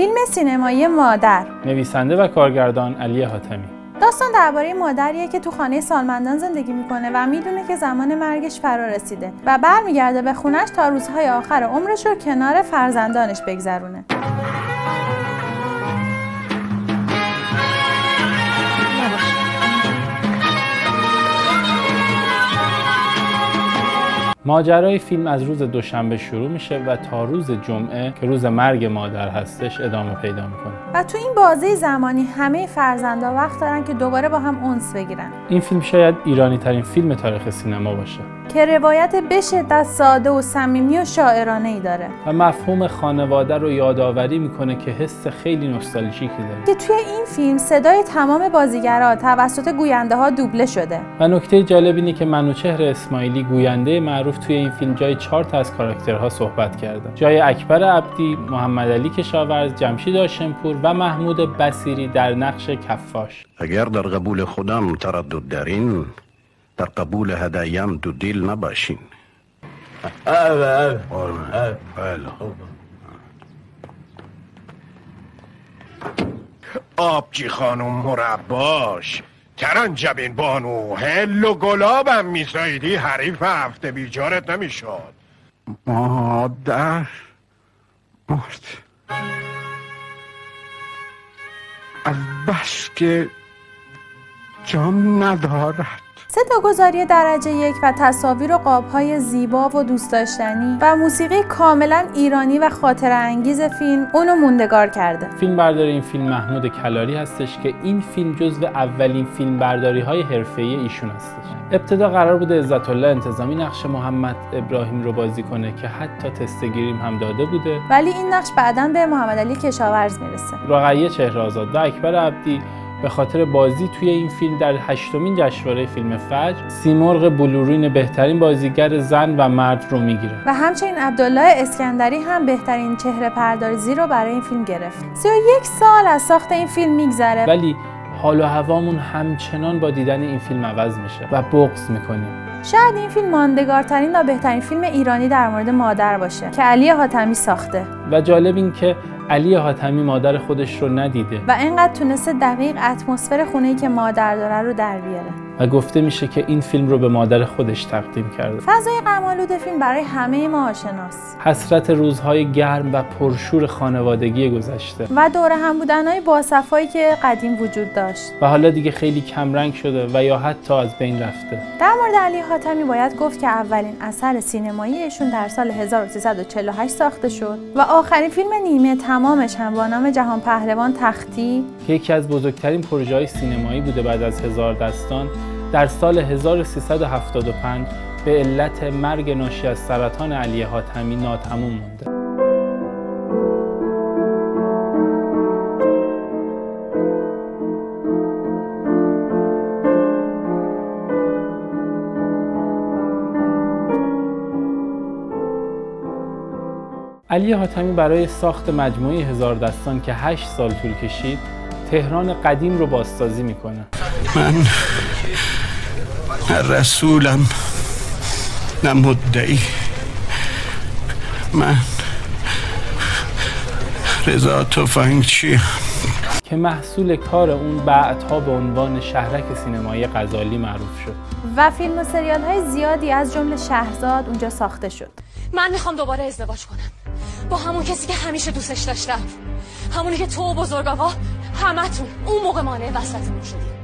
فیلم سینمایی مادر. نویسنده و کارگردان علی حاتمی. داستان درباره مادریه که تو خانه سالمندان زندگی می‌کنه و می‌دونه که زمان مرگش فرا رسیده و برمیگرده به خونش تا روزهای آخر عمرش رو کنار فرزندانش بگذرونه. ماجرای فیلم از روز دوشنبه شروع میشه و تا روز جمعه که روز مرگ مادر هستش ادامه پیدا می‌کنه. و تو این بازه زمانی همه فرزندا وقت دارن که دوباره با هم اونس بگیرن. این فیلم شاید ایرانی ترین فیلم تاریخ سینما باشه. که روایت به شدت ساده و صمیمی و شاعرانه ای داره. و مفهوم خانواده رو یادآوری می‌کنه که حس خیلی نوستالژیکی داره. که توی این فیلم صدای تمام بازیگرا توسط گوینده ها دوبله شده. و نکته جالب اینه که منوچهر اسماعیلی گوینده معروف توی این فیلم جای چهار تا از کاراکترها صحبت کرده. جای اکبر عبدی محمد علی کشاورز جمشید آشنپور و محمود بصیری در نقش کفاش. اگر در قبول خودم تردد دارین در قبول هدایم دو دیل نباشین. بله. آبجی خانم مرباش تران جبین بانو هل و گلابم میسایدی حریف هفته بیجارت نمی‌شد. مادر مرد. از بس که جان ندارد. صداگذاری درجه یک و تصاویر و قابهای زیبا و دوست داشتنی و موسیقی کاملا ایرانی و خاطر انگیز فیلم اونو موندگار کرده. فیلم برداری این فیلم محمود کلاری هستش که این فیلم جزو اولین فیلم برداری های حرفه ایشون هستش. ابتدا قرار بوده عزت الله انتظامی نقش محمد ابراهیم رو بازی کنه که حتی تست گیریم هم داده بوده. ولی این نقش بعدا به محمد علی کشاورز می‌رسه. رقیه چهره‌آزاد و اکبر عبدی به خاطر بازی توی این فیلم در هشتمین جشنواره فیلم فجر سیمرغ بلورین بهترین بازیگر زن و مرد رو می‌گیره. و همچنین عبدالله اسکندری هم بهترین چهره پردازی رو برای این فیلم گرفت. 31 سال از ساخت این فیلم میگذره. ولی حال و هوامون همچنان با دیدن این فیلم عوض میشه و بغض می‌کنیم. شاید این فیلم ماندگارترین و بهترین فیلم ایرانی در مورد مادر باشه که علی حاتمی ساخته. و جالب این که علی حاتمی مادر خودش رو ندیده. و اینقدر تونسته دقیق اتمسفر خونه‌ای که مادر داره رو در بیاره. و گفته میشه که این فیلم رو به مادر خودش تقدیم کرده. فضای غم‌آلود فیلم برای همه ما آشناست. حسرت روزهای گرم و پرشور خانوادگی گذشته. و دور هم بودنهای باصفایی که قدیم وجود داشت. و حالا دیگه خیلی کمرنگ شده و یا حتی از بین رفته. در مورد علی حاتمی باید گفت که اولین اثر سینمایی ایشون در سال 1348 ساخته شد و آخرین فیلم نیمه تمامش هم با نام جهان پهلوان تختی که یکی از بزرگترین پروژه های سینمایی بوده بعد از هزار دستان در سال 1375 به علت مرگ ناشی از سرطان علی حاتمی ناتموم مونده. علی حاتمی برای ساخت مجموعه هزار دستان که 8 سال طول کشید تهران قدیم رو بازسازی می‌کنه. من نه رسولم نه مدعی. من رضا تفنگچی که محصول کار اون بعدها به عنوان شهرک سینمایی غزالی معروف شد. و فیلم و سریال های زیادی از جمله شهرزاد اونجا ساخته شد. من می‌خوام دوباره ازدواج کنم. با همون کسی که همیشه دوستش داشتم. همونی که تو و بزرگ آقا همتون اون موقع مانع وصلتمون شدیم.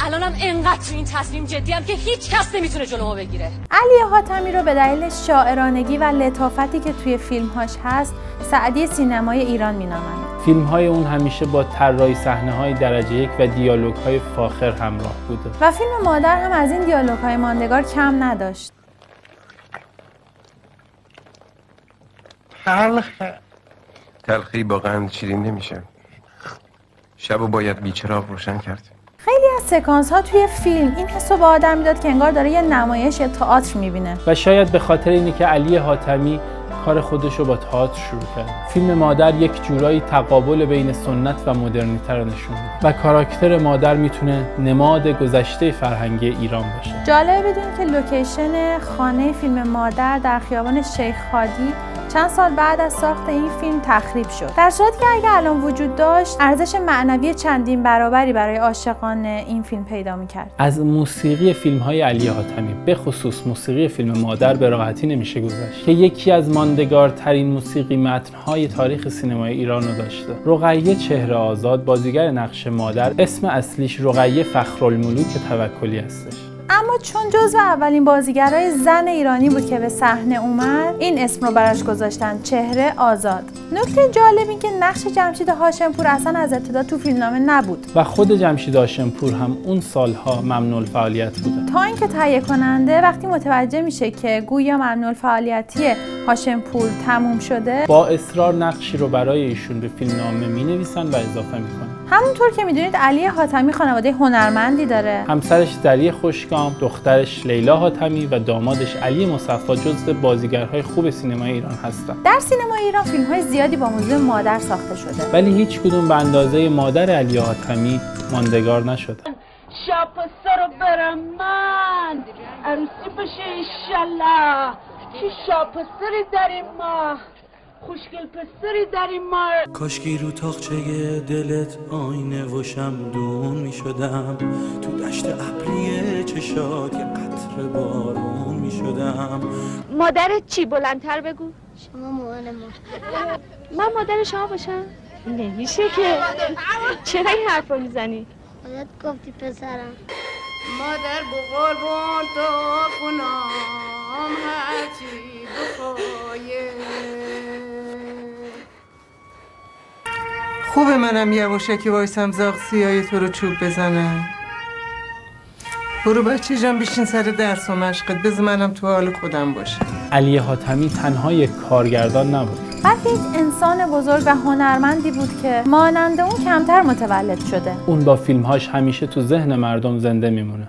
الانم انقدر تو این تصمیم جدیم که هیچ کس نمی‌تونه جلومو بگیره. علی حاتمی رو به دلیل شاعرانگی و لطافتی که توی فیلمهاش هست سعدی سینمای ایران مینامند. فیلم های اون همیشه با طراحی صحنه های درجه یک و دیالوگ های فاخر همراه بوده. و فیلم مادر هم از این دیالوگ های ماندگار کم نداشت. تلخه تلخی با قند شیرین نمیشه. شب و باید بیچراغ روشن کرد. خیلی از سکانس ها توی فیلم این حسو به آدم می‌داد که انگار داره یه نمایش یا تئاتر می‌بینه. و شاید به خاطر اینه که علی حاتمی کار خودش رو با تئاتر شروع کرد. فیلم مادر یک جورایی تقابل بین سنت و مدرنیته رو نشون میده و کاراکتر مادر می‌تونه نماد گذشته فرهنگی ایران باشه. جالبه بدون که لوکیشن خانه فیلم مادر در خیابان شیخ خادی چند سال بعد از ساخت این فیلم تخریب شد. در صورتی که اگر الان وجود داشت ارزش معنوی چندین برابری برای عاشقان این فیلم پیدا می‌کرد. از موسیقی فیلم های علی حاتمی به خصوص موسیقی فیلم مادر به راحتی نمیشه گذشت که یکی از ماندگارترین موسیقی متنهای تاریخ سینمای ایران رو داشته. رقیه چهره آزاد بازیگر نقش مادر اسم اصلیش رقیه فخرالملوک توکلی هستش. اما چون جزو اولین بازیگرای زن ایرانی بود که به صحنه اومد این اسم رو براش گذاشتن چهره آزاد. نکته جالب این که نقش جمشید هاشمپور اصلا از ابتدا تو فیلمنامه نبود. و خود جمشید هاشمپور هم اون سالها ممنوع فعالیت بوده. تا اینکه تهیه کننده وقتی متوجه میشه که گویا ممنوع فعالیتی هاشمپور تموم شده با اصرار نقشی رو برای ایشون به فیلمنامه می نویسن و اضافه می‌کنن. همونطور که می‌دونید علی حاتمی خانواده هنرمندی داره. همسرش دری خوشگام دخترش لیلا حاتمی و دامادش علی مصفا جزو بازیگرهای خوب سینمای ایران هستند در سینمای ایران فیلم های زیادی با موضوع مادر ساخته شده. ولی هیچ کدوم به اندازه مادر علی حاتمی ماندگار نشده. شاپسته رو برم من. عروسی بشه ایشالله در این ماه. خوشگل پستری در این ماه کاشکی رو تاخچه دلت آینه و شمدون می شدم. تو دشت ابری چشات یه قطر بارون می شدم. مادرت چی بلندتر بگو. شما مامان ما. من مادر شما باشم. نمیشه که. چرا این حرف رو می‌زنی؟ خودت گفتی پسرم. مادر بو قربون تو کنم هرچی بخواید خوبه منم یواشکی وایسم زاغ سیای تو رو چوب بزنم. برو بچه جان بشین سر درس و مشقت. بذار منم تو حال خودم باشه علی حاتمی تنها یک کارگردان نبود. بلکه یک انسان بزرگ و هنرمندی بود که مانند اون کمتر متولد شده. اون با فیلمهاش همیشه تو ذهن مردم زنده میمونه.